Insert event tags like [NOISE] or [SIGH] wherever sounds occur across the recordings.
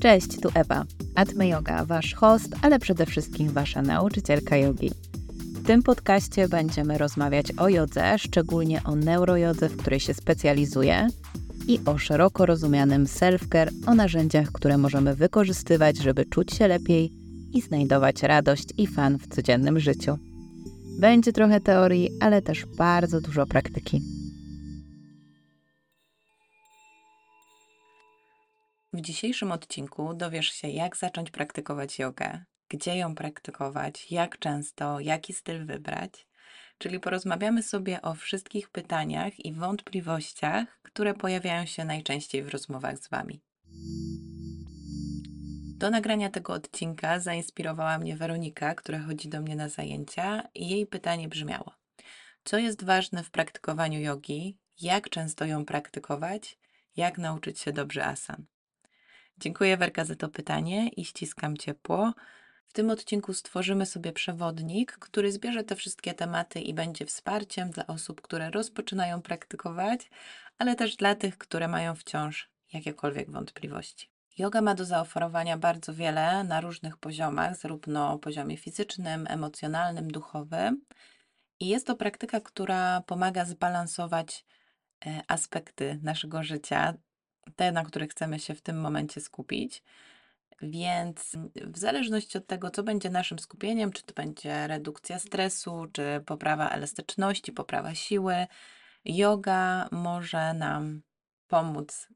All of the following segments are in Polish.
Cześć, tu Ewa, Atme Yoga, wasz host, ale przede wszystkim wasza nauczycielka jogi. W tym podcaście będziemy rozmawiać o jodze, szczególnie o neurojodze, w której się specjalizuję i o szeroko rozumianym self-care, o narzędziach, które możemy wykorzystywać, żeby czuć się lepiej i znajdować radość i fan w codziennym życiu. Będzie trochę teorii, ale też bardzo dużo praktyki. W dzisiejszym odcinku dowiesz się, jak zacząć praktykować jogę, gdzie ją praktykować, jak często, jaki styl wybrać. Czyli porozmawiamy sobie o wszystkich pytaniach i wątpliwościach, które pojawiają się najczęściej w rozmowach z Wami. Do nagrania tego odcinka zainspirowała mnie Weronika, która chodzi do mnie na zajęcia, i jej pytanie brzmiało: Co jest ważne w praktykowaniu jogi? Jak często ją praktykować? Jak nauczyć się dobrze asan? Dziękuję Werka za to pytanie i ściskam ciepło. W tym odcinku stworzymy sobie przewodnik, który zbierze te wszystkie tematy i będzie wsparciem dla osób, które rozpoczynają praktykować, ale też dla tych, które mają wciąż jakiekolwiek wątpliwości. Yoga ma do zaoferowania bardzo wiele na różnych poziomach, zarówno poziomie fizycznym, emocjonalnym, duchowym. I jest to praktyka, która pomaga zbalansować e, aspekty naszego życia, te, na których chcemy się w tym momencie skupić. Więc w zależności od tego, co będzie naszym skupieniem, czy to będzie redukcja stresu, czy poprawa elastyczności, poprawa siły, yoga może nam pomóc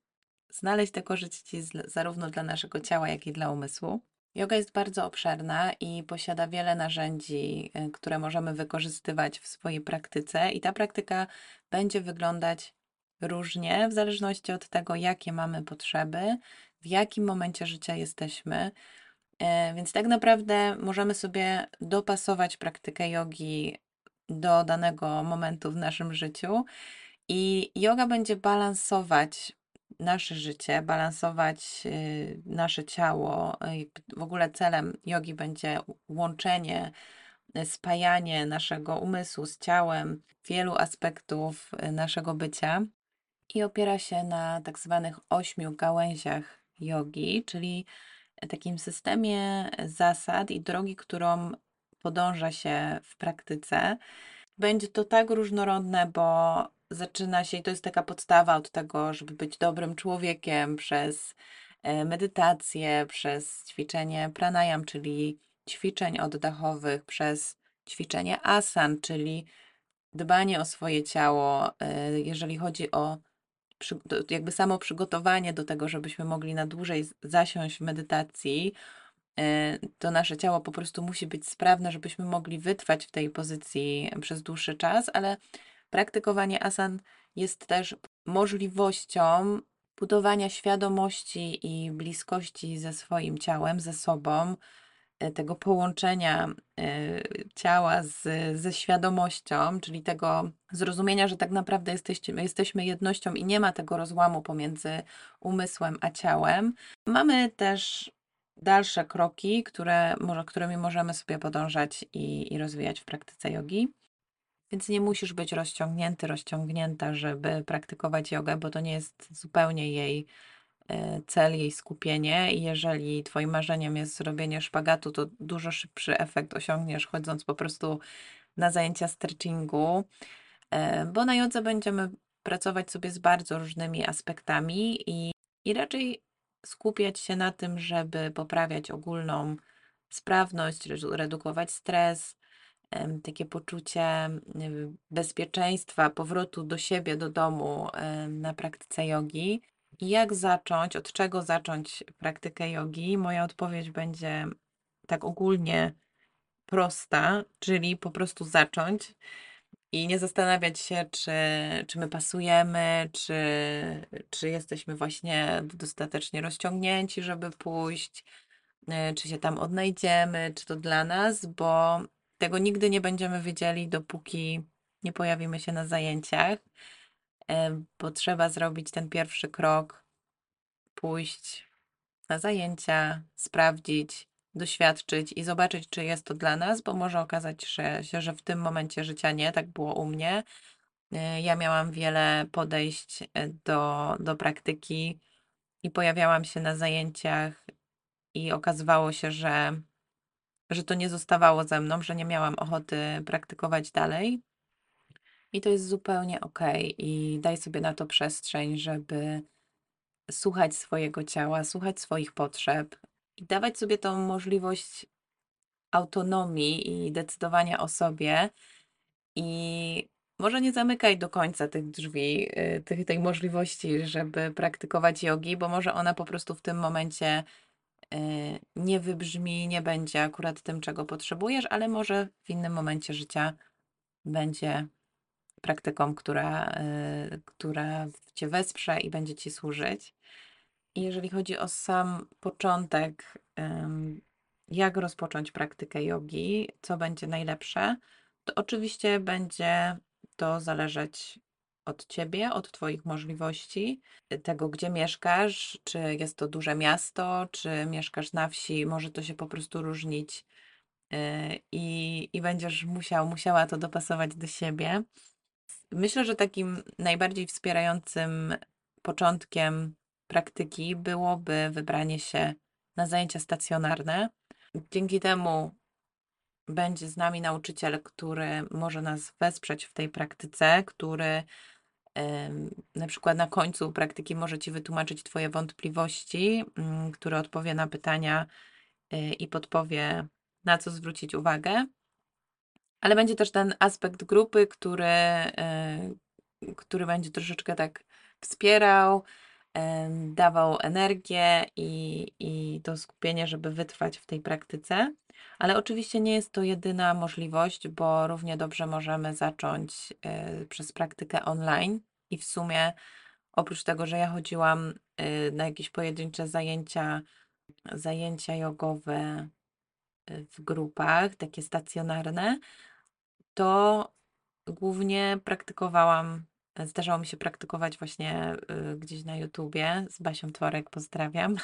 znaleźć te korzyści zarówno dla naszego ciała, jak i dla umysłu. Yoga jest bardzo obszerna i posiada wiele narzędzi, y, które możemy wykorzystywać w swojej praktyce, i ta praktyka będzie wyglądać różnie w zależności od tego, jakie mamy potrzeby, w jakim momencie życia jesteśmy. E, więc tak naprawdę możemy sobie dopasować praktykę jogi do danego momentu w naszym życiu. I yoga będzie balansować nasze życie, balansować y, nasze ciało. W ogóle celem jogi będzie łączenie, y, spajanie naszego umysłu z ciałem, wielu aspektów y, naszego bycia i opiera się na tak zwanych ośmiu gałęziach jogi, czyli takim systemie zasad i drogi, którą podąża się w praktyce. Będzie to tak różnorodne, bo zaczyna się, i to jest taka podstawa od tego, żeby być dobrym człowiekiem przez e, medytację, przez ćwiczenie pranayam, czyli ćwiczeń oddechowych, przez ćwiczenie asan, czyli dbanie o swoje ciało, e, jeżeli chodzi o jakby samo przygotowanie do tego, żebyśmy mogli na dłużej zasiąść w medytacji, e, to nasze ciało po prostu musi być sprawne, żebyśmy mogli wytrwać w tej pozycji przez dłuższy czas, ale praktykowanie asan jest też możliwością budowania świadomości i bliskości ze swoim ciałem, ze sobą, tego połączenia e, ciała z, ze świadomością, czyli tego zrozumienia, że tak naprawdę jesteśmy, jesteśmy jednością i nie ma tego rozłamu pomiędzy umysłem a ciałem. Mamy też dalsze kroki, które, którymi możemy sobie podążać i, i rozwijać w praktyce jogi. Więc nie musisz być rozciągnięty, rozciągnięta, żeby praktykować jogę, bo to nie jest zupełnie jej E, cel, jej skupienie i jeżeli Twoim marzeniem jest zrobienie szpagatu, to dużo szybszy efekt osiągniesz chodząc po prostu na zajęcia stretchingu, e, bo na jodze będziemy pracować sobie z bardzo różnymi aspektami i, i raczej skupiać się na tym, żeby poprawiać ogólną sprawność, redukować stres, takie poczucie bezpieczeństwa, powrotu do siebie, do domu na praktyce jogi. Jak zacząć, od czego zacząć praktykę jogi? Moja odpowiedź będzie tak ogólnie prosta, czyli po prostu zacząć i nie zastanawiać się, czy, czy my pasujemy, czy, czy jesteśmy właśnie dostatecznie rozciągnięci, żeby pójść, y, czy się tam odnajdziemy, czy to dla nas, bo tego nigdy nie będziemy wiedzieli, dopóki nie pojawimy się na zajęciach bo trzeba zrobić ten pierwszy krok, pójść na zajęcia, sprawdzić, doświadczyć i zobaczyć, czy jest to dla nas, bo może okazać się, że w tym momencie życia nie, tak było u mnie. E, ja miałam wiele podejść e, do, do praktyki i pojawiałam się na zajęciach i okazywało się, że, że to nie zostawało ze mną, że nie miałam ochoty praktykować dalej. I to jest zupełnie ok. I daj sobie na to przestrzeń, żeby słuchać swojego ciała, słuchać swoich potrzeb i dawać sobie tą możliwość autonomii i decydowania o sobie. I może nie zamykaj do końca tych drzwi, y, tych, tej możliwości, żeby praktykować jogi, bo może ona po prostu w tym momencie y, nie wybrzmi, nie będzie akurat tym, czego potrzebujesz, ale może w innym momencie życia będzie praktyką, która, y, która cię wesprze i będzie ci służyć. Jeżeli chodzi o sam początek, jak rozpocząć praktykę jogi, co będzie najlepsze, to oczywiście będzie to zależeć od ciebie, od twoich możliwości, tego, gdzie mieszkasz, czy jest to duże miasto, czy mieszkasz na wsi, może to się po prostu różnić yy, i, i będziesz musiał, musiała to dopasować do siebie. Myślę, że takim najbardziej wspierającym początkiem praktyki byłoby wybranie się na zajęcia stacjonarne. Dzięki temu będzie z nami nauczyciel, który może nas wesprzeć w tej praktyce, który na przykład na końcu praktyki może Ci wytłumaczyć Twoje wątpliwości, mm, który odpowie na pytania y, i podpowie, na co zwrócić uwagę. Ale będzie też ten aspekt grupy, który, y, który będzie troszeczkę tak wspierał, em, dawał energię i, i to skupienie, żeby wytrwać w tej praktyce. Ale oczywiście nie jest to jedyna możliwość, bo równie dobrze możemy zacząć y, przez praktykę online i w sumie oprócz tego, że ja chodziłam na jakieś pojedyncze zajęcia, zajęcia jogowe w grupach, takie stacjonarne, to głównie praktykowałam, zdarzało mi się praktykować właśnie y, gdzieś na YouTubie z Basią Tworek, pozdrawiam.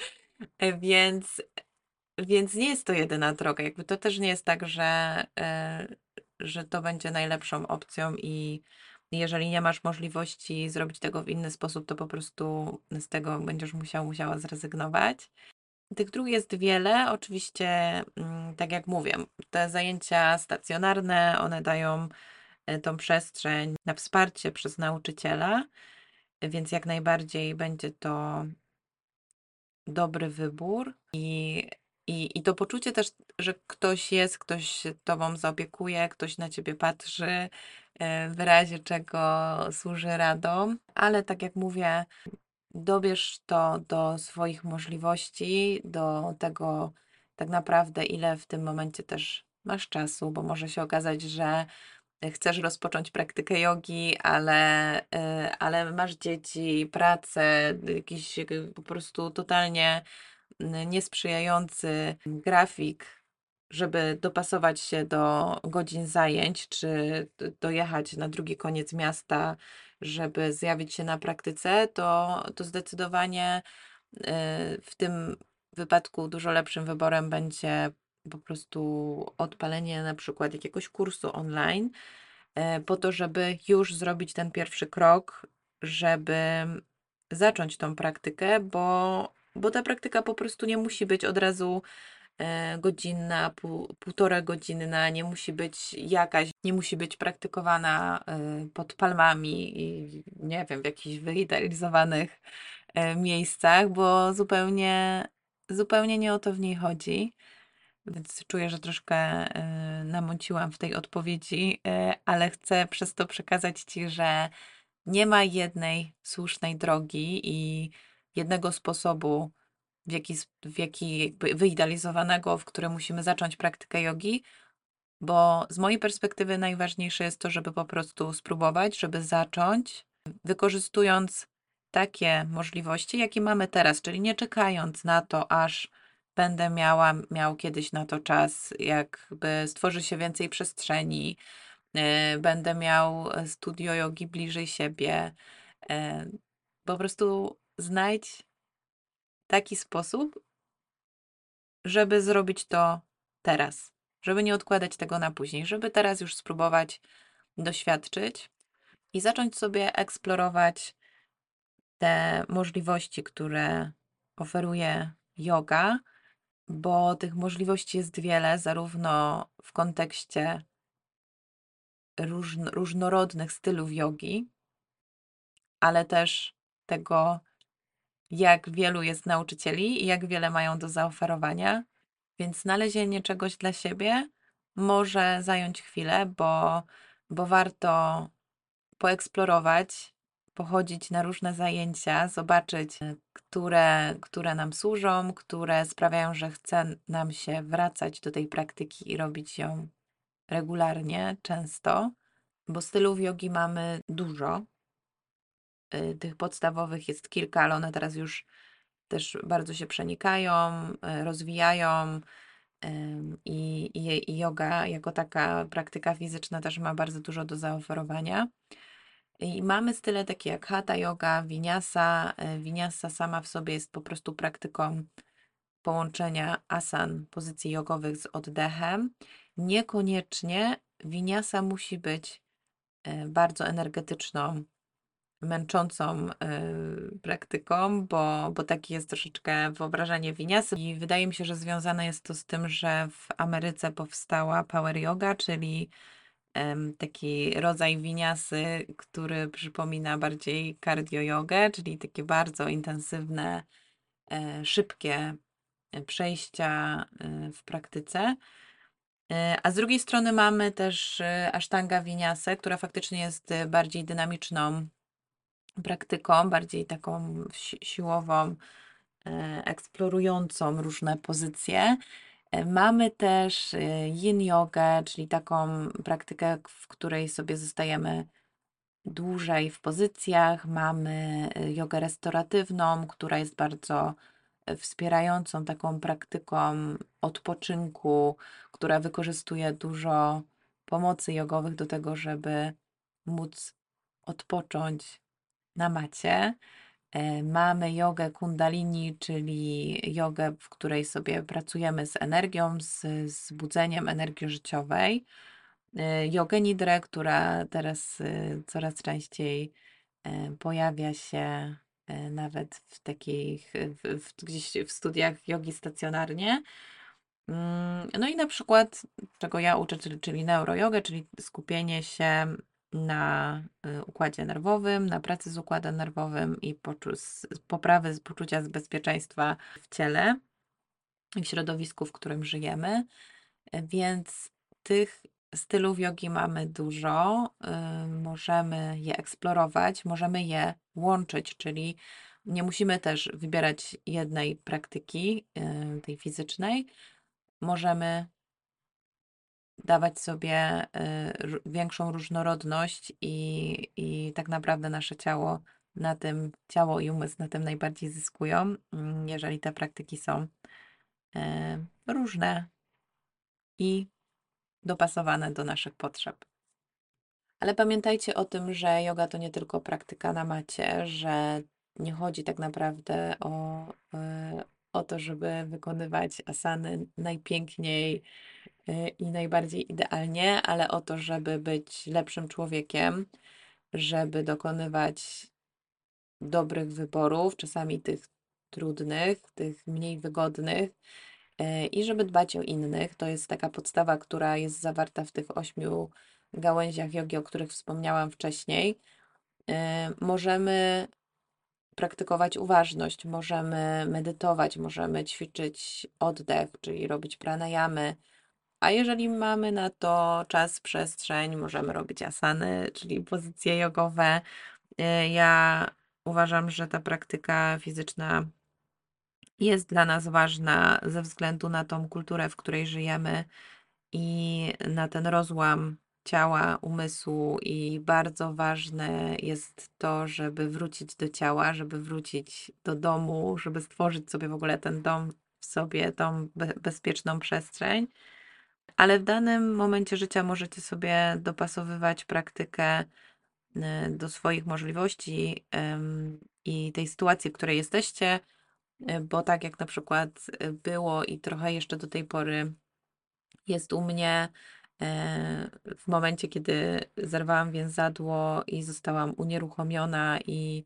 [LAUGHS] Więc więc nie jest to jedyna droga. Jakby to też nie jest tak, że, e, że to będzie najlepszą opcją i jeżeli nie masz możliwości zrobić tego w inny sposób, to po prostu z tego będziesz musiał, musiała zrezygnować. Tych dróg jest wiele. Oczywiście, mm, tak jak mówię, te zajęcia stacjonarne, one dają e, tą przestrzeń na wsparcie przez nauczyciela, więc jak najbardziej będzie to dobry wybór i i, I to poczucie też, że ktoś jest, ktoś tobą zaopiekuje, ktoś na ciebie patrzy, e, w razie czego służy radą, ale tak jak mówię, dobierz to do swoich możliwości, do tego tak naprawdę, ile w tym momencie też masz czasu, bo może się okazać, że chcesz rozpocząć praktykę jogi, ale, e, ale masz dzieci, pracę, jakiś e, po prostu totalnie niesprzyjający grafik, żeby dopasować się do godzin zajęć, czy dojechać na drugi koniec miasta, żeby zjawić się na praktyce, to, to zdecydowanie y, w tym wypadku dużo lepszym wyborem będzie po prostu odpalenie na przykład jakiegoś kursu online, y, po to, żeby już zrobić ten pierwszy krok, żeby zacząć tą praktykę, bo bo ta praktyka po prostu nie musi być od razu e, godzinna, pół, półtora godzinna, nie musi być jakaś, nie musi być praktykowana e, pod palmami i nie wiem, w jakichś wyidealizowanych e, miejscach, bo zupełnie, zupełnie nie o to w niej chodzi. Więc czuję, że troszkę namąciłam w tej odpowiedzi, ale chcę przez to przekazać Ci, że nie ma jednej słusznej drogi i jednego sposobu, w jaki, w jaki jakby wyidealizowanego, w którym musimy zacząć praktykę jogi, bo z mojej perspektywy najważniejsze jest to, żeby po prostu spróbować, żeby zacząć, wykorzystując takie możliwości, jakie mamy teraz, czyli nie czekając na to, aż będę miała, miał kiedyś na to czas, jakby stworzy się więcej przestrzeni, yy, będę miał studio jogi bliżej siebie. Yy, po prostu znajdź taki sposób, żeby zrobić to teraz, żeby nie odkładać tego na później, żeby teraz już spróbować doświadczyć i zacząć sobie eksplorować te możliwości, które oferuje yoga, bo tych możliwości jest wiele, zarówno w kontekście różn różnorodnych stylów jogi, ale też tego, jak wielu jest nauczycieli i jak wiele mają do zaoferowania. Więc znalezienie czegoś dla siebie może zająć chwilę, bo, bo warto poeksplorować, pochodzić na różne zajęcia, zobaczyć, które, które nam służą, które sprawiają, że chce nam się wracać do tej praktyki i robić ją regularnie, często, bo stylów jogi mamy dużo. Y, Tych podstawowych jest kilka, ale one teraz już też bardzo się przenikają, y, rozwijają. I, i, I yoga jako taka praktyka fizyczna też ma bardzo dużo do zaoferowania. I mamy style takie jak hatha yoga, vinyasa. Y, Vinyasa sama w sobie jest po prostu praktyką połączenia asan, pozycji jogowych z oddechem. Niekoniecznie vinyasa musi być bardzo energetyczną, męczącą y, praktyką, bo, bo takie jest troszeczkę wyobrażenie winiasy. I wydaje mi się, że związane jest to z tym, że w Ameryce powstała power yoga, czyli em, taki rodzaj winiasy, który przypomina bardziej cardio jogę, czyli takie bardzo intensywne, e, szybkie e, przejścia e, w praktyce. A z drugiej strony mamy też Ashtanga Vinyasę, która faktycznie jest bardziej dynamiczną praktyką, bardziej taką si- siłową, e, eksplorującą różne pozycje. E, Mamy też e, yin jogę, czyli taką praktykę, w której sobie zostajemy dłużej w pozycjach. Mamy jogę restauratywną, która jest bardzo wspierającą taką praktyką odpoczynku, która wykorzystuje dużo pomocy jogowych do tego, żeby móc odpocząć na macie. E, Mamy jogę kundalini, czyli jogę, w której sobie pracujemy z energią, z, z budzeniem energii życiowej. E, Jogę nidrę, która teraz e, coraz częściej pojawia się nawet w takich, w, w, gdzieś w studiach jogi stacjonarnie. Mm, No i na przykład, czego ja uczę, czyli, czyli neurojogę, czyli skupienie się na y, układzie nerwowym, na pracy z układem nerwowym i s- poprawy z poczucia z bezpieczeństwa w ciele i w środowisku, w którym żyjemy. E, Więc tych stylów jogi mamy dużo, y, możemy je eksplorować, możemy je łączyć, czyli nie musimy też wybierać jednej praktyki, y, tej fizycznej. Możemy dawać sobie y, większą różnorodność i, i tak naprawdę nasze ciało na tym, ciało i umysł na tym najbardziej zyskują, mm, jeżeli te praktyki są y, różne i dopasowane do naszych potrzeb. Ale pamiętajcie o tym, że yoga to nie tylko praktyka na macie, że nie chodzi tak naprawdę o, y, o to, żeby wykonywać asany najpiękniej y, i najbardziej idealnie, ale o to, żeby być lepszym człowiekiem, żeby dokonywać dobrych wyborów, czasami tych trudnych, tych mniej wygodnych, e, i żeby dbać o innych. To jest taka podstawa, która jest zawarta w tych ośmiu gałęziach jogi, o których wspomniałam wcześniej. E, Możemy praktykować uważność, możemy medytować, możemy ćwiczyć oddech, czyli robić pranayamy. A jeżeli mamy na to czas, przestrzeń, możemy robić asany, czyli pozycje jogowe. E, Ja uważam, że ta praktyka fizyczna jest dla nas ważna ze względu na tą kulturę, w której żyjemy i na ten rozłam ciała, umysłu. I bardzo ważne jest to, żeby wrócić do ciała, żeby wrócić do domu, żeby stworzyć sobie w ogóle ten dom w sobie, tą be bezpieczną przestrzeń. Ale w danym momencie życia możecie sobie dopasowywać praktykę y, do swoich możliwości i tej sytuacji, w której jesteście, y, bo tak jak na przykład było i trochę jeszcze do tej pory jest u mnie w momencie, kiedy zerwałam więzadło i zostałam unieruchomiona i,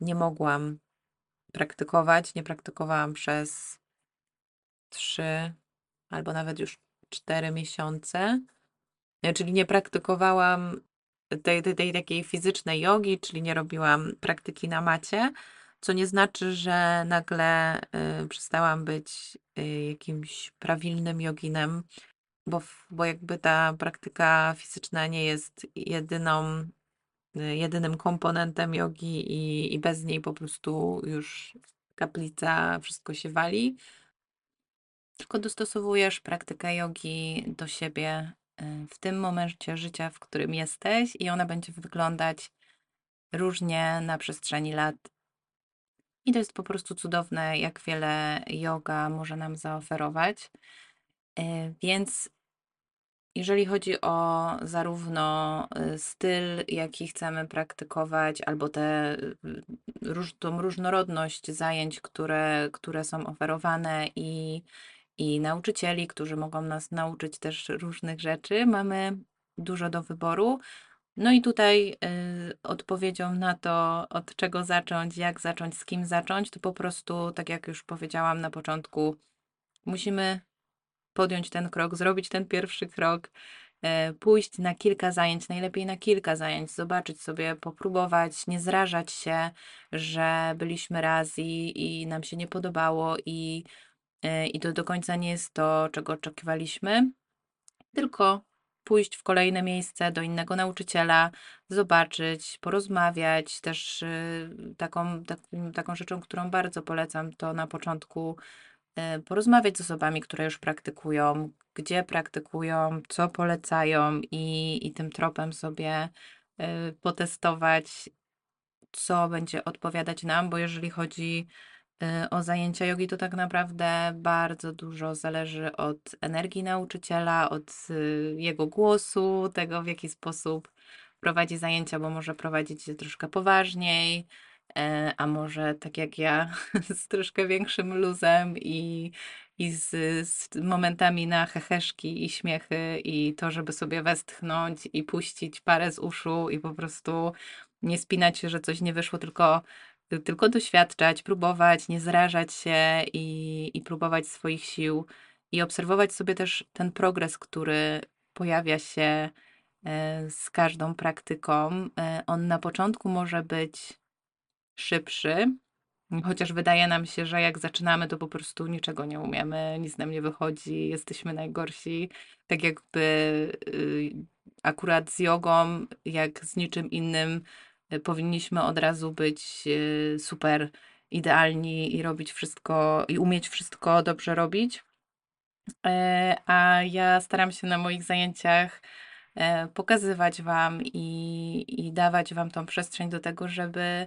nie mogłam praktykować. Nie praktykowałam przez 3 albo nawet już 4 miesiące. E, czyli nie praktykowałam tej, tej, tej takiej fizycznej jogi, czyli nie robiłam praktyki na macie, co nie znaczy, że nagle y, przestałam być y, jakimś prawilnym joginem, bo, bo jakby ta praktyka fizyczna nie jest jedyną, y, jedynym komponentem jogi i, i bez niej po prostu już kaplica, wszystko się wali. Tylko dostosowujesz praktykę jogi do siebie y, w tym momencie życia, w którym jesteś, i ona będzie wyglądać różnie na przestrzeni lat. I to jest po prostu cudowne, jak wiele yoga może nam zaoferować. Y, Więc jeżeli chodzi o zarówno y, styl, jaki chcemy praktykować, albo tę y, tą różnorodność zajęć, które, które są oferowane i, i nauczycieli, którzy mogą nas nauczyć też różnych rzeczy, mamy dużo do wyboru. No i tutaj y, odpowiedzią na to, od czego zacząć, jak zacząć, z kim zacząć, to po prostu, tak jak już powiedziałam na początku, musimy podjąć ten krok, zrobić ten pierwszy krok, e, pójść na kilka zajęć, najlepiej na kilka zajęć, zobaczyć sobie, popróbować, nie zrażać się, że byliśmy raz i, i nam się nie podobało i, e, i to do końca nie jest to, czego oczekiwaliśmy, tylko pójść w kolejne miejsce do innego nauczyciela, zobaczyć, porozmawiać. Też y, taką, takim, taką rzeczą, którą bardzo polecam, to na początku porozmawiać z osobami, które już praktykują, gdzie praktykują, co polecają i, i tym tropem sobie y, potestować, co będzie odpowiadać nam, bo jeżeli chodzi y, o zajęcia jogi, to tak naprawdę bardzo dużo zależy od energii nauczyciela, od jego głosu, tego w jaki sposób prowadzi zajęcia, bo może prowadzić je troszkę poważniej, e, a może tak jak ja, [LAUGHS] z troszkę większym luzem i, i z, z momentami na heheszki i śmiechy i to, żeby sobie westchnąć i puścić parę z uszu i po prostu nie spinać się, że coś nie wyszło, tylko, tylko doświadczać, próbować, nie zrażać się i, i próbować swoich sił i obserwować sobie też ten progres, który pojawia się e, z każdą praktyką. E, On na początku może być szybszy, chociaż wydaje nam się, że jak zaczynamy, to po prostu niczego nie umiemy, nic nam nie wychodzi, jesteśmy najgorsi. Tak jakby y, akurat z jogą, jak z niczym innym, y, powinniśmy od razu być y, super idealni i robić wszystko, i umieć wszystko dobrze robić. E, A ja staram się na moich zajęciach e, pokazywać Wam i, i dawać Wam tą przestrzeń do tego, żeby,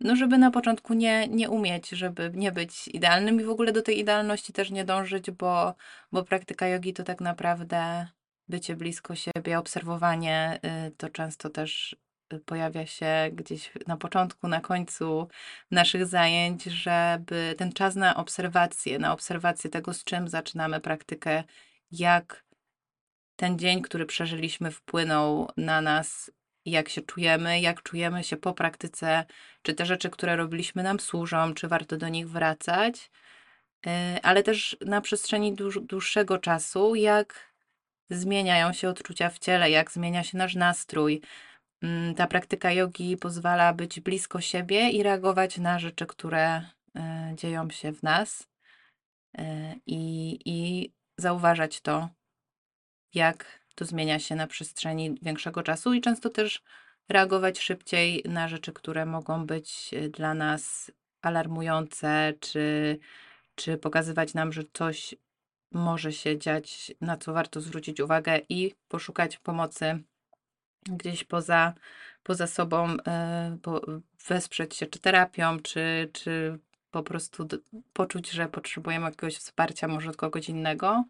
no żeby na początku nie, nie umieć, żeby nie być idealnym i w ogóle do tej idealności też nie dążyć, bo, bo praktyka jogi to tak naprawdę bycie blisko siebie, obserwowanie, y, to często też y, pojawia się gdzieś na początku, na końcu naszych zajęć, żeby ten czas na obserwację, na obserwację tego, z czym zaczynamy praktykę, jak ten dzień, który przeżyliśmy, wpłynął na nas, jak się czujemy, jak czujemy się po praktyce, czy te rzeczy, które robiliśmy, nam służą, czy warto do nich wracać, Yy, ale też na przestrzeni dłuż, dłuższego czasu, jak zmieniają się odczucia w ciele, jak zmienia się nasz nastrój. Mm, Ta praktyka jogi pozwala być blisko siebie i reagować na rzeczy, które yy, dzieją się w nas yy, i, i zauważać to, jak to zmienia się na przestrzeni większego czasu i często też reagować szybciej na rzeczy, które mogą być y, dla nas alarmujące, czy, czy pokazywać nam, że coś może się dziać, na co warto zwrócić uwagę i poszukać pomocy gdzieś poza, poza sobą, po, wesprzeć się czy terapią, czy, czy po prostu poczuć, że potrzebujemy jakiegoś wsparcia, może od kogoś innego.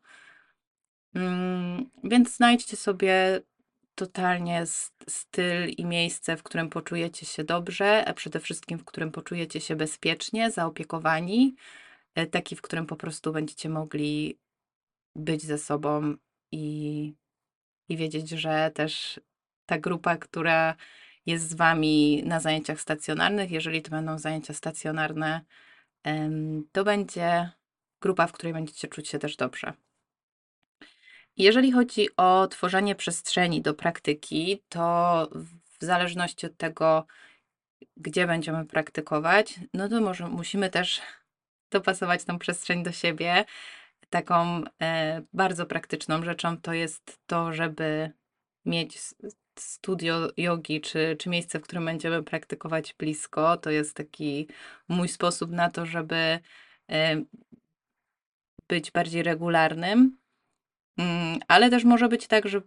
Mm, Więc znajdźcie sobie totalnie styl i miejsce, w którym poczujecie się dobrze, a przede wszystkim w którym poczujecie się bezpiecznie, zaopiekowani, e, taki, w którym po prostu będziecie mogli być ze sobą i, i wiedzieć, że też ta grupa, która jest z Wami na zajęciach stacjonarnych. Jeżeli to będą zajęcia stacjonarne, to będzie grupa, w której będziecie czuć się też dobrze. Jeżeli chodzi o tworzenie przestrzeni do praktyki, to w zależności od tego, gdzie będziemy praktykować, no to może musimy też [LAUGHS] dopasować tą przestrzeń do siebie. Taką e, bardzo praktyczną rzeczą to jest to, żeby mieć studio jogi, czy, czy miejsce, w którym będziemy praktykować blisko. To jest taki mój sposób na to, żeby e, być bardziej regularnym. Mm, Ale też może być tak, że,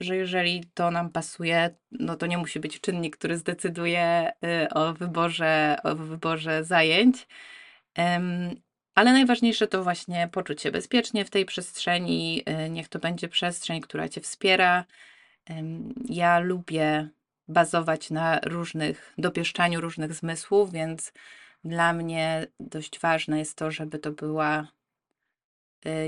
że jeżeli to nam pasuje, no to nie musi być czynnik, który zdecyduje y, o wyborze, o wyborze zajęć. Ale najważniejsze to właśnie poczuć się bezpiecznie w tej przestrzeni. y, Niech to będzie przestrzeń, która Cię wspiera. Ja lubię bazować na różnych, dopieszczaniu różnych zmysłów, więc dla mnie dość ważne jest to, żeby to była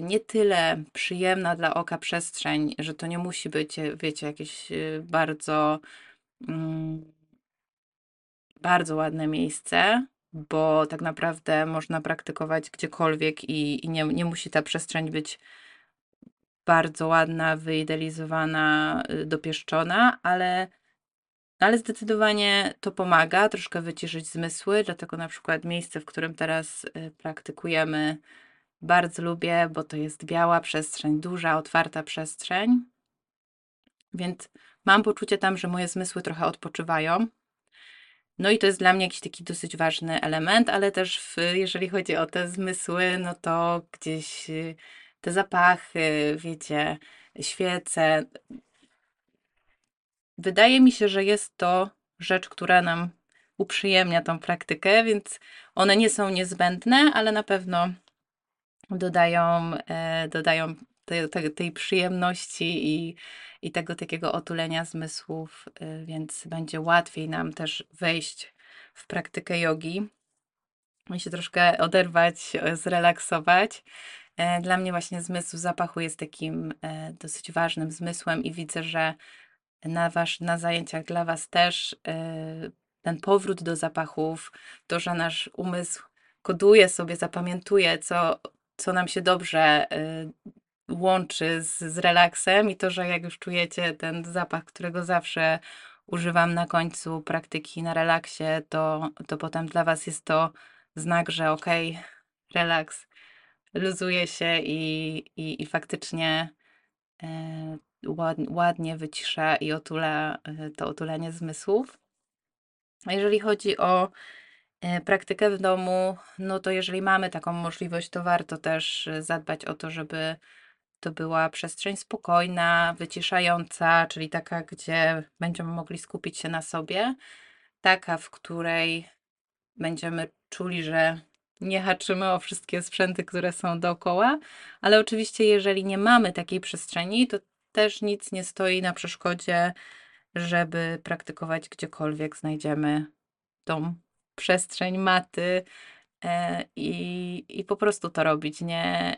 nie tyle przyjemna dla oka przestrzeń, że to nie musi być, e, wiecie, jakieś y, bardzo, mm, bardzo ładne miejsce, bo tak naprawdę można praktykować gdziekolwiek i, i nie, nie musi ta przestrzeń być bardzo ładna, wyidealizowana, y, dopieszczona, ale, ale zdecydowanie to pomaga troszkę wyciszyć zmysły, dlatego na przykład miejsce, w którym teraz y, praktykujemy, bardzo lubię, bo to jest biała przestrzeń, duża, otwarta przestrzeń. Więc mam poczucie tam, że moje zmysły trochę odpoczywają. No i to jest dla mnie jakiś taki dosyć ważny element, ale też w, jeżeli chodzi o te zmysły, no to gdzieś y, te zapachy, wiecie, świece. Wydaje mi się, że jest to rzecz, która nam uprzyjemnia tą praktykę, więc one nie są niezbędne, ale na pewno dodają, e, dodają te, te, tej przyjemności i, i tego takiego otulenia zmysłów, e, więc będzie łatwiej nam też wejść w praktykę jogi i się troszkę oderwać, e, zrelaksować. Dla mnie właśnie zmysł zapachu jest takim dosyć ważnym zmysłem i widzę, że na, wasz, na zajęciach dla Was też ten powrót do zapachów, to, że nasz umysł koduje sobie, zapamiętuje, co, co nam się dobrze y, łączy z, z relaksem i to, że jak już czujecie ten zapach, którego zawsze używam na końcu praktyki na relaksie, to, to potem dla Was jest to znak, że okej, relaks, luzuje się i, i, i faktycznie ład, ładnie wycisza i otula e, to otulenie zmysłów. A jeżeli chodzi o praktykę w domu, no to jeżeli mamy taką możliwość, to warto też e, zadbać o to, żeby to była przestrzeń spokojna, wyciszająca, czyli taka, gdzie będziemy mogli skupić się na sobie, taka, w której będziemy czuli, że nie haczymy o wszystkie sprzęty, które są dookoła, ale oczywiście, jeżeli nie mamy takiej przestrzeni, to też nic nie stoi na przeszkodzie, żeby praktykować gdziekolwiek znajdziemy tą przestrzeń maty e, i, i po prostu to robić. Nie,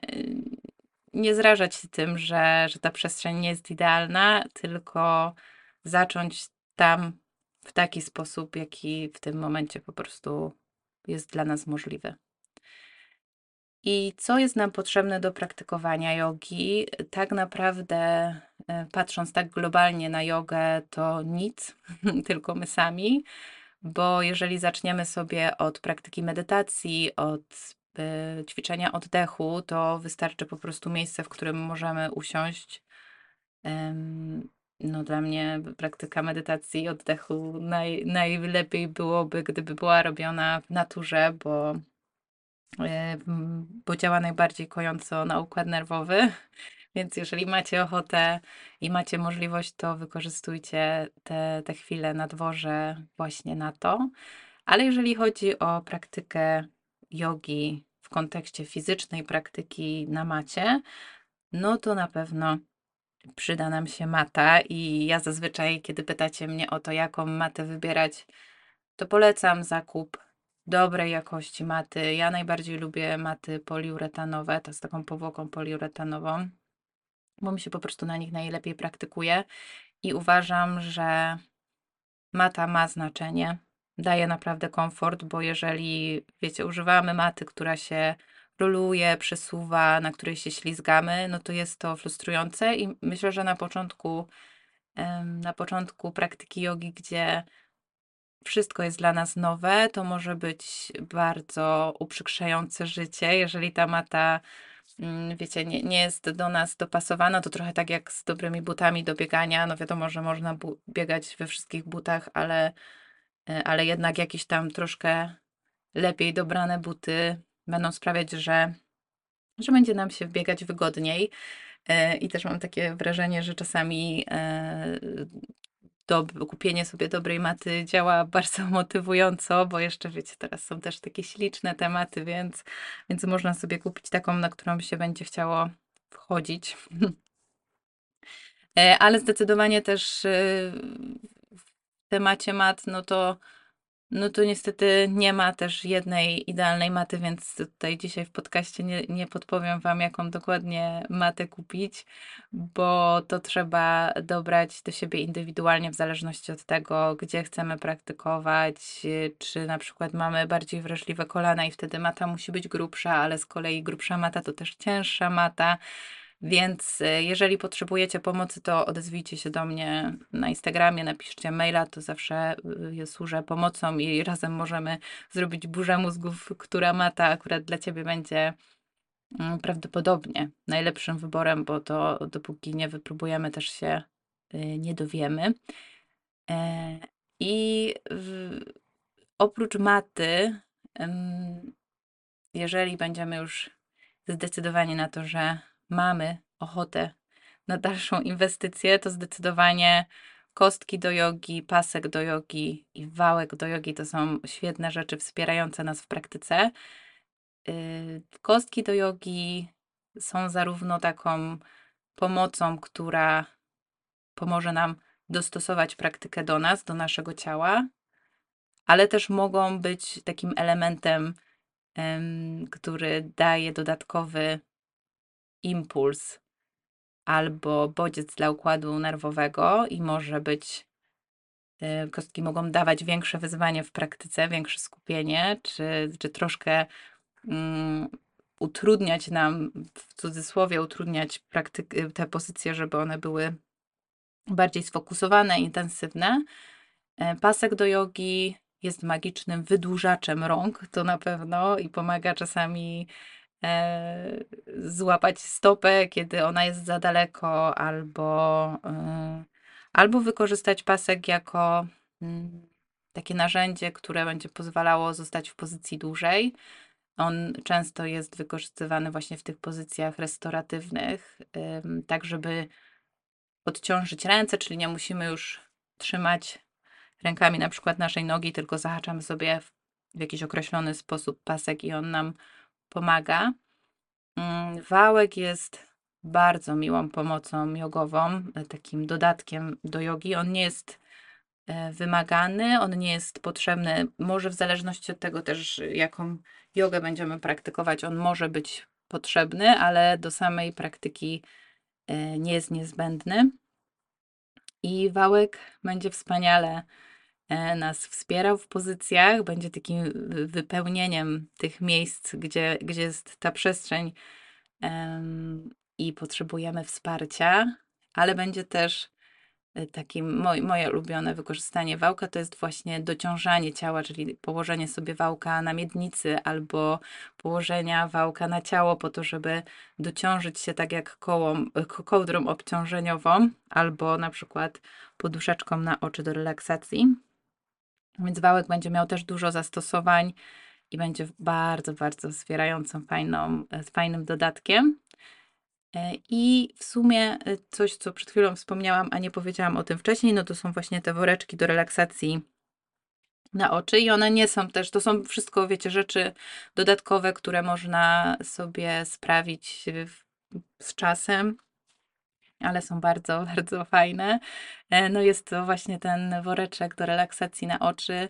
nie zrażać się tym, że, że ta przestrzeń nie jest idealna, tylko zacząć tam w taki sposób, jaki w tym momencie po prostu jest dla nas możliwy. I co jest nam potrzebne do praktykowania jogi? Tak naprawdę, e, patrząc tak globalnie na jogę, to nic, [LAUGHS] tylko my sami, bo jeżeli zaczniemy sobie od praktyki medytacji, od e, ćwiczenia oddechu, to wystarczy po prostu miejsce, w którym możemy usiąść. Em, No, dla mnie praktyka medytacji i oddechu naj, najlepiej byłoby, gdyby była robiona w naturze, bo m, bo działa najbardziej kojąco na układ nerwowy. Więc jeżeli macie ochotę i macie możliwość, to wykorzystujcie te, te chwile na dworze właśnie na to. Ale jeżeli chodzi o praktykę jogi w kontekście fizycznej praktyki na macie, no to na pewno przyda nam się mata i ja zazwyczaj, kiedy pytacie mnie o to, jaką matę wybierać, to polecam zakup dobrej jakości maty. Ja najbardziej lubię maty poliuretanowe, to z taką powłoką poliuretanową, bo mi się po prostu na nich najlepiej praktykuje i uważam, że mata ma znaczenie, daje naprawdę komfort, bo jeżeli, wiecie, używamy maty, która się roluje, przesuwa, na której się ślizgamy, no to jest to frustrujące i myślę, że na początku, na początku praktyki jogi, gdzie wszystko jest dla nas nowe, to może być bardzo uprzykrzające życie, jeżeli ta mata, wiecie, nie, nie jest do nas dopasowana, to trochę tak jak z dobrymi butami do biegania. No wiadomo, że można biegać we wszystkich butach, ale, e, ale jednak jakieś tam troszkę lepiej dobrane buty będą sprawiać, że, że będzie nam się biegać wygodniej. E, I też mam takie wrażenie, że czasami kupienie sobie dobrej maty działa [LAUGHS] bardzo motywująco, bo jeszcze wiecie, teraz są też takie śliczne tematy, więc, więc można sobie kupić taką, na którą się będzie chciało wchodzić. [LAUGHS] E, Ale zdecydowanie też e, w temacie mat, no to no to niestety nie ma też jednej idealnej maty, więc tutaj dzisiaj w podcaście nie, nie podpowiem Wam, jaką dokładnie matę kupić, bo to trzeba dobrać do siebie indywidualnie w zależności od tego, gdzie chcemy praktykować, czy na przykład mamy bardziej wrażliwe kolana i wtedy mata musi być grubsza, ale z kolei grubsza mata to też cięższa mata. Więc y, jeżeli potrzebujecie pomocy, to odezwijcie się do mnie na Instagramie, napiszcie maila, to zawsze y, służę pomocą i [LAUGHS] razem możemy zrobić burzę mózgów, która mata akurat dla Ciebie będzie mm, prawdopodobnie najlepszym wyborem, bo to dopóki nie wypróbujemy, też się y, nie dowiemy. E, I oprócz maty, jeżeli będziemy już zdecydowani na to, że mamy ochotę na dalszą inwestycję, to zdecydowanie kostki do jogi, pasek do jogi i wałek do jogi to są świetne rzeczy wspierające nas w praktyce. Yy, Kostki do jogi są zarówno taką pomocą, która pomoże nam dostosować praktykę do nas, do naszego ciała, ale też mogą być takim elementem, em, który daje dodatkowy impuls albo bodziec dla układu nerwowego i może być, y, kostki mogą dawać większe wyzwanie w praktyce, większe skupienie, czy, czy troszkę mm, utrudniać nam, w cudzysłowie, utrudniać praktyk- y, te pozycje, żeby one były bardziej sfokusowane, intensywne. E, Pasek do jogi jest magicznym wydłużaczem rąk, to na pewno, i pomaga czasami e, złapać stopę, kiedy ona jest za daleko, albo, e, albo wykorzystać pasek jako mm, takie narzędzie, które będzie pozwalało zostać w pozycji dłużej. On często jest wykorzystywany właśnie w tych pozycjach restauratywnych, tak żeby odciążyć ręce, czyli nie musimy już trzymać rękami na przykład naszej nogi, tylko zahaczamy sobie w, w jakiś określony sposób pasek i on nam pomaga. Mm, Wałek jest bardzo miłą pomocą jogową, e, takim dodatkiem do jogi. On nie jest e, wymagany, on nie jest potrzebny. Może w zależności od tego też, jaką jogę będziemy praktykować, on może być potrzebny, ale do samej praktyki e, nie jest niezbędny. I wałek będzie wspaniale nas wspierał w pozycjach, będzie takim wy- wypełnieniem tych miejsc, gdzie, gdzie jest ta przestrzeń i potrzebujemy wsparcia, ale będzie też e, takim moj, moje ulubione wykorzystanie wałka to jest właśnie dociążanie ciała, czyli położenie sobie wałka na miednicy albo położenia wałka na ciało po to, żeby dociążyć się tak jak kołą, ko- kołdrą obciążeniową albo na przykład poduszeczką na oczy do relaksacji. Więc wałek będzie miał też dużo zastosowań i będzie bardzo, bardzo wspierającą, fajną, e, fajnym dodatkiem. E, I w sumie e, coś, co przed chwilą wspomniałam, a nie powiedziałam o tym wcześniej, no to są właśnie te woreczki do relaksacji na oczy i one nie są też, to są wszystko, wiecie, rzeczy dodatkowe, które można sobie sprawić z czasem, ale są bardzo, [LAUGHS] bardzo fajne. E, No jest to właśnie ten woreczek do relaksacji na oczy.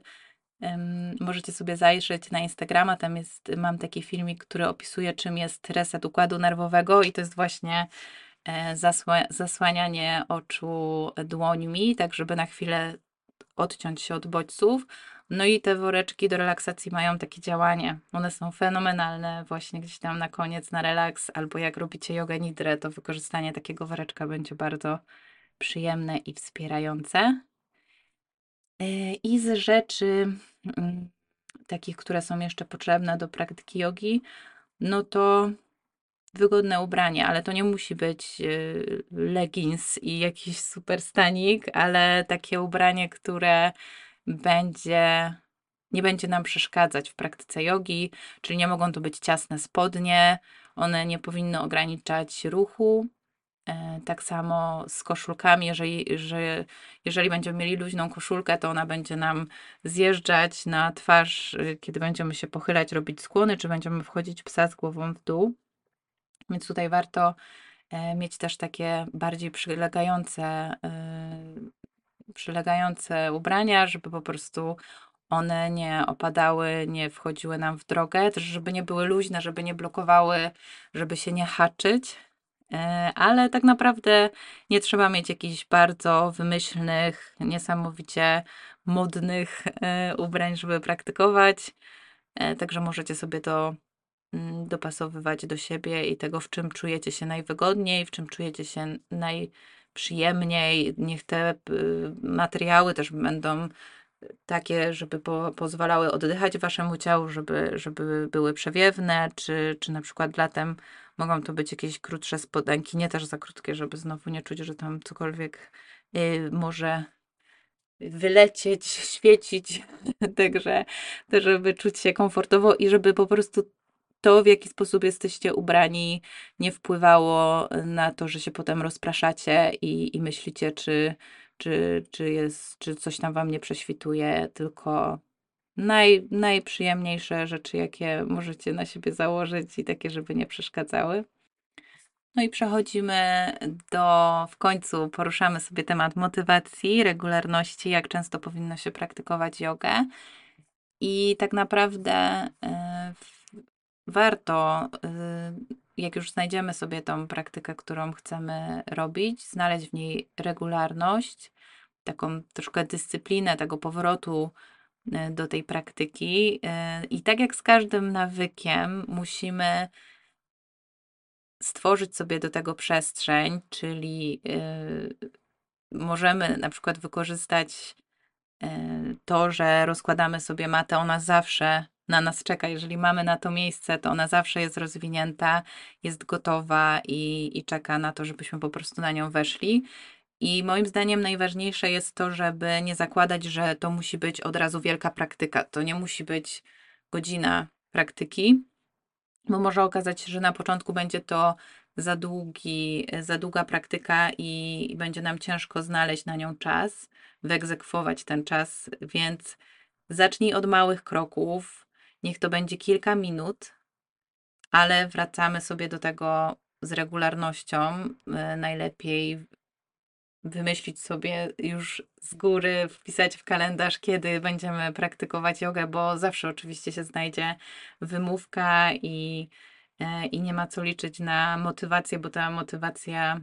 Możecie sobie zajrzeć na Instagrama, tam jest, mam taki filmik, który opisuje, czym jest reset układu nerwowego i to jest właśnie e, zasła zasłanianie oczu dłońmi, tak żeby na chwilę odciąć się od bodźców. No i te woreczki do relaksacji mają takie działanie. One są fenomenalne właśnie gdzieś tam na koniec, na relaks, albo jak robicie jogę nidrę, to wykorzystanie takiego woreczka będzie bardzo przyjemne i wspierające. E, I z rzeczy mm, takich, które są jeszcze potrzebne do praktyki jogi, no to wygodne ubranie, ale to nie musi być y, leggings i jakiś super stanik, ale takie ubranie, które będzie nie będzie nam przeszkadzać w praktyce jogi, czyli nie mogą to być ciasne spodnie, one nie powinny ograniczać ruchu. E, tak samo z koszulkami, jeżeli, że, jeżeli będziemy mieli luźną koszulkę, to ona będzie nam zjeżdżać na twarz, y, kiedy będziemy się pochylać, robić skłony, czy będziemy wchodzić psa z głową w dół. Więc tutaj warto e, mieć też takie bardziej przylegające, e, przylegające ubrania, żeby po prostu one nie opadały, nie wchodziły nam w drogę, też żeby nie były luźne, żeby nie blokowały, żeby się nie haczyć. E, ale tak naprawdę nie trzeba mieć jakichś bardzo wymyślnych, niesamowicie modnych ubrań, żeby praktykować. Także możecie sobie to Mm, dopasowywać do siebie i tego, w czym czujecie się najwygodniej, w czym czujecie się najprzyjemniej. Niech te y, materiały też będą takie, żeby po, pozwalały oddychać waszemu ciału, żeby, żeby były przewiewne, czy, czy na przykład latem mogą to być jakieś krótsze spodenki, nie też za krótkie, żeby znowu nie czuć, że tam cokolwiek y, może wylecieć, świecić, [LAUGHS] także żeby czuć się komfortowo i żeby po prostu to, w jaki sposób jesteście ubrani, nie wpływało na to, że się potem rozpraszacie i, i myślicie, czy, czy, czy, jest, czy coś tam wam nie prześwituje, tylko naj, najprzyjemniejsze rzeczy, jakie możecie na siebie założyć i takie, żeby nie przeszkadzały. No i przechodzimy do, w końcu poruszamy sobie temat motywacji, regularności, jak często powinno się praktykować jogę. I tak naprawdę y, warto, y, jak już znajdziemy sobie tą praktykę, którą chcemy robić, znaleźć w niej regularność, taką troszkę dyscyplinę tego powrotu y, do tej praktyki. Y, I tak jak z każdym nawykiem, musimy stworzyć sobie do tego przestrzeń, czyli możemy na przykład wykorzystać to, że rozkładamy sobie matę, ona zawsze na nas czeka. Jeżeli mamy na to miejsce, to ona zawsze jest rozwinięta, jest gotowa i, i czeka na to, żebyśmy po prostu na nią weszli. I moim zdaniem najważniejsze jest to, żeby nie zakładać, że to musi być od razu wielka praktyka. To nie musi być godzina praktyki, bo może okazać się, że na początku będzie to za, długi, za długa praktyka i, i będzie nam ciężko znaleźć na nią czas, wyegzekwować ten czas, więc zacznij od małych kroków, Niech to będzie kilka minut, ale wracamy sobie do tego z regularnością. E, najlepiej wymyślić sobie już z góry, wpisać w kalendarz, kiedy będziemy praktykować jogę, bo zawsze oczywiście się znajdzie wymówka i, e, i nie ma co liczyć na motywację, bo ta motywacja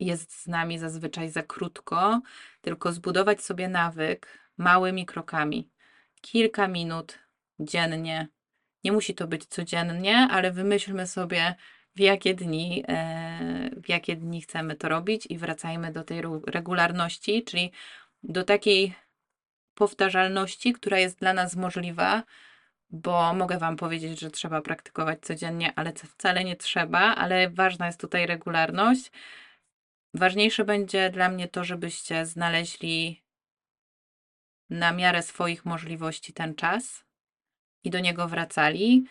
jest z nami zazwyczaj za krótko, tylko zbudować sobie nawyk małymi krokami. Kilka minut dziennie. Nie musi to być codziennie, ale wymyślmy sobie, w jakie dni, e, w jakie dni chcemy to robić i wracajmy do tej regularności, czyli do takiej powtarzalności, która jest dla nas możliwa, bo mogę Wam powiedzieć, że trzeba praktykować codziennie, ale wcale nie trzeba, ale ważna jest tutaj regularność. Ważniejsze będzie dla mnie to, żebyście znaleźli na miarę swoich możliwości ten czas, i do niego wracali.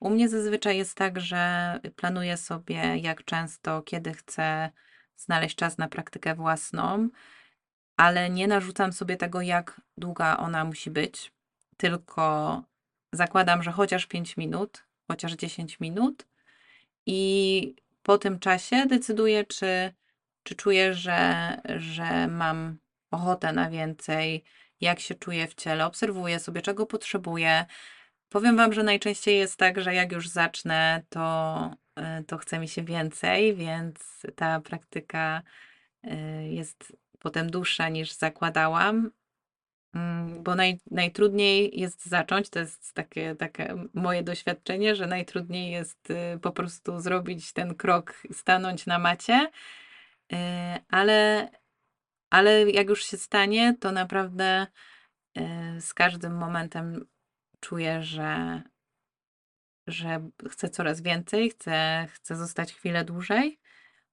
U mnie zazwyczaj jest tak, że planuję sobie, jak często, kiedy chcę znaleźć czas na praktykę własną, ale nie narzucam sobie tego, jak długa ona musi być, tylko zakładam, że chociaż 5 minut, chociaż 10 minut i po tym czasie decyduję, czy, czy czuję, że, że mam ochotę na więcej, jak się czuję w ciele, obserwuję sobie, czego potrzebuję. Powiem Wam, że najczęściej jest tak, że jak już zacznę, to, y, to chce mi się więcej, więc ta praktyka y, jest potem dłuższa niż zakładałam, mm, bo naj, najtrudniej jest zacząć. To jest takie, takie moje doświadczenie, że najtrudniej jest y, po prostu zrobić ten krok, stanąć na macie, y, ale, ale jak już się stanie, to naprawdę y, z każdym momentem czuję, że, że chcę coraz więcej, chcę, chcę zostać chwilę dłużej.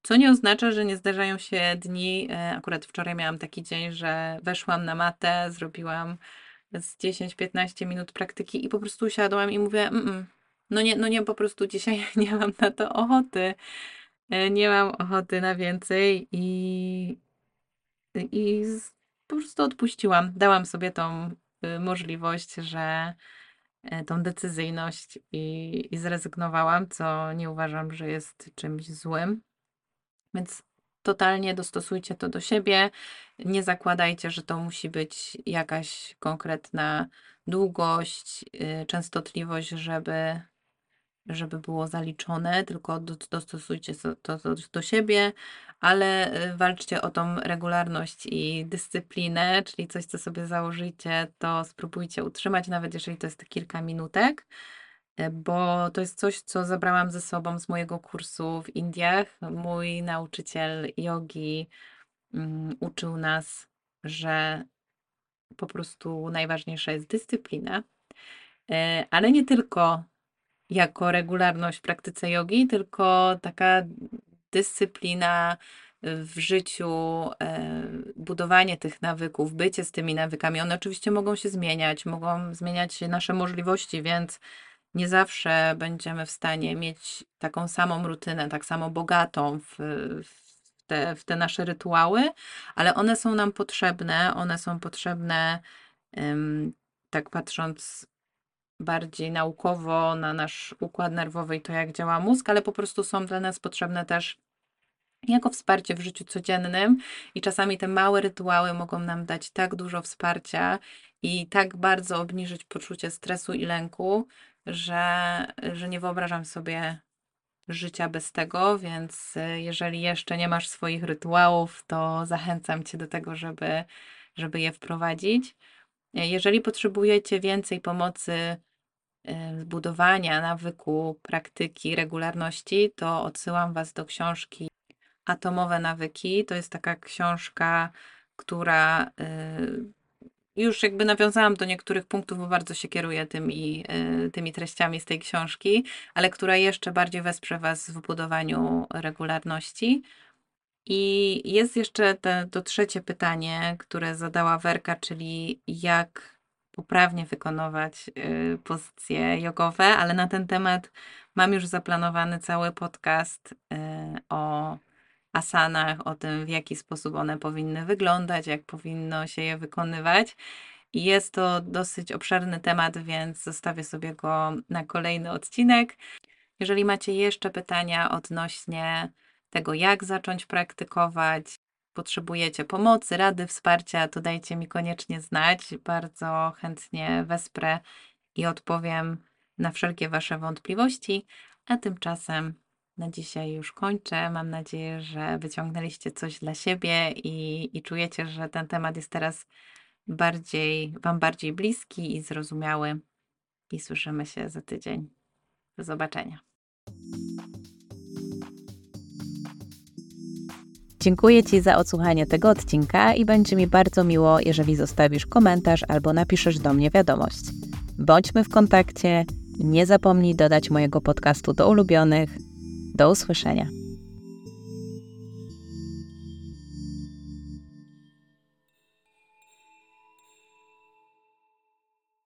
Co nie oznacza, że nie zdarzają się dni. e, Akurat wczoraj miałam taki dzień, że weszłam na matę, zrobiłam z 10-15 minut praktyki i po prostu usiadłam i mówię: "Mm-mm, no nie, no nie, po prostu dzisiaj [LAUGHS] nie mam na to ochoty. E, Nie mam ochoty na więcej i, i z- po prostu odpuściłam. Dałam sobie tą y, możliwość, że e, tą decyzyjność i, i zrezygnowałam, co nie uważam, że jest czymś złym. Więc totalnie dostosujcie to do siebie. Nie zakładajcie, że to musi być jakaś konkretna długość, y, częstotliwość, żeby, żeby było zaliczone, tylko do, dostosujcie to do siebie, ale y, walczcie o tą regularność i dyscyplinę, czyli coś, co sobie założycie, to spróbujcie utrzymać, nawet jeżeli to jest kilka minutek. E, bo to jest coś, co zabrałam ze sobą z mojego kursu w Indiach. Mój nauczyciel jogi mm, uczył nas, że po prostu najważniejsza jest dyscyplina, E, ale nie tylko jako regularność w praktyce jogi, tylko taka dyscyplina w życiu, e, budowanie tych nawyków, bycie z tymi nawykami. One oczywiście mogą się zmieniać, mogą zmieniać nasze możliwości, więc nie zawsze będziemy w stanie mieć taką samą rutynę, tak samo bogatą w, w, te, w te nasze rytuały, ale one są nam potrzebne. One są potrzebne, tak patrząc bardziej naukowo na nasz układ nerwowy i to, jak działa mózg, ale po prostu są dla nas potrzebne też jako wsparcie w życiu codziennym i czasami te małe rytuały mogą nam dać tak dużo wsparcia i tak bardzo obniżyć poczucie stresu i lęku, że, że nie wyobrażam sobie życia bez tego, więc y, jeżeli jeszcze nie masz swoich rytuałów, to zachęcam Cię do tego, żeby, żeby je wprowadzić. Jeżeli potrzebujecie więcej pomocy y, zbudowania nawyku, praktyki, regularności, to odsyłam Was do książki Atomowe nawyki. To jest taka książka, która y, już jakby nawiązałam do niektórych punktów, bo bardzo się kieruję tymi, y, tymi treściami z tej książki, ale która jeszcze bardziej wesprze Was w budowaniu regularności. I jest jeszcze te, to trzecie pytanie, które zadała Werka, czyli jak poprawnie wykonywać y, pozycje jogowe, ale na ten temat mam już zaplanowany cały podcast o asanach, o tym, w jaki sposób one powinny wyglądać, jak powinno się je wykonywać. I jest to dosyć obszerny temat, więc zostawię sobie go na kolejny odcinek. Jeżeli macie jeszcze pytania odnośnie tego, jak zacząć praktykować, potrzebujecie pomocy, rady, wsparcia, to dajcie mi koniecznie znać. Bardzo chętnie wesprę i odpowiem na wszelkie Wasze wątpliwości. A tymczasem na dzisiaj już kończę. Mam nadzieję, że wyciągnęliście coś dla siebie i, i czujecie, że ten temat jest teraz bardziej, Wam bardziej bliski i zrozumiały. I słyszymy się za tydzień. Do zobaczenia. Dziękuję Ci za odsłuchanie tego odcinka i będzie mi bardzo miło, jeżeli zostawisz komentarz albo napiszesz do mnie wiadomość. Bądźmy w kontakcie. Nie zapomnij dodać mojego podcastu do ulubionych. Do usłyszenia.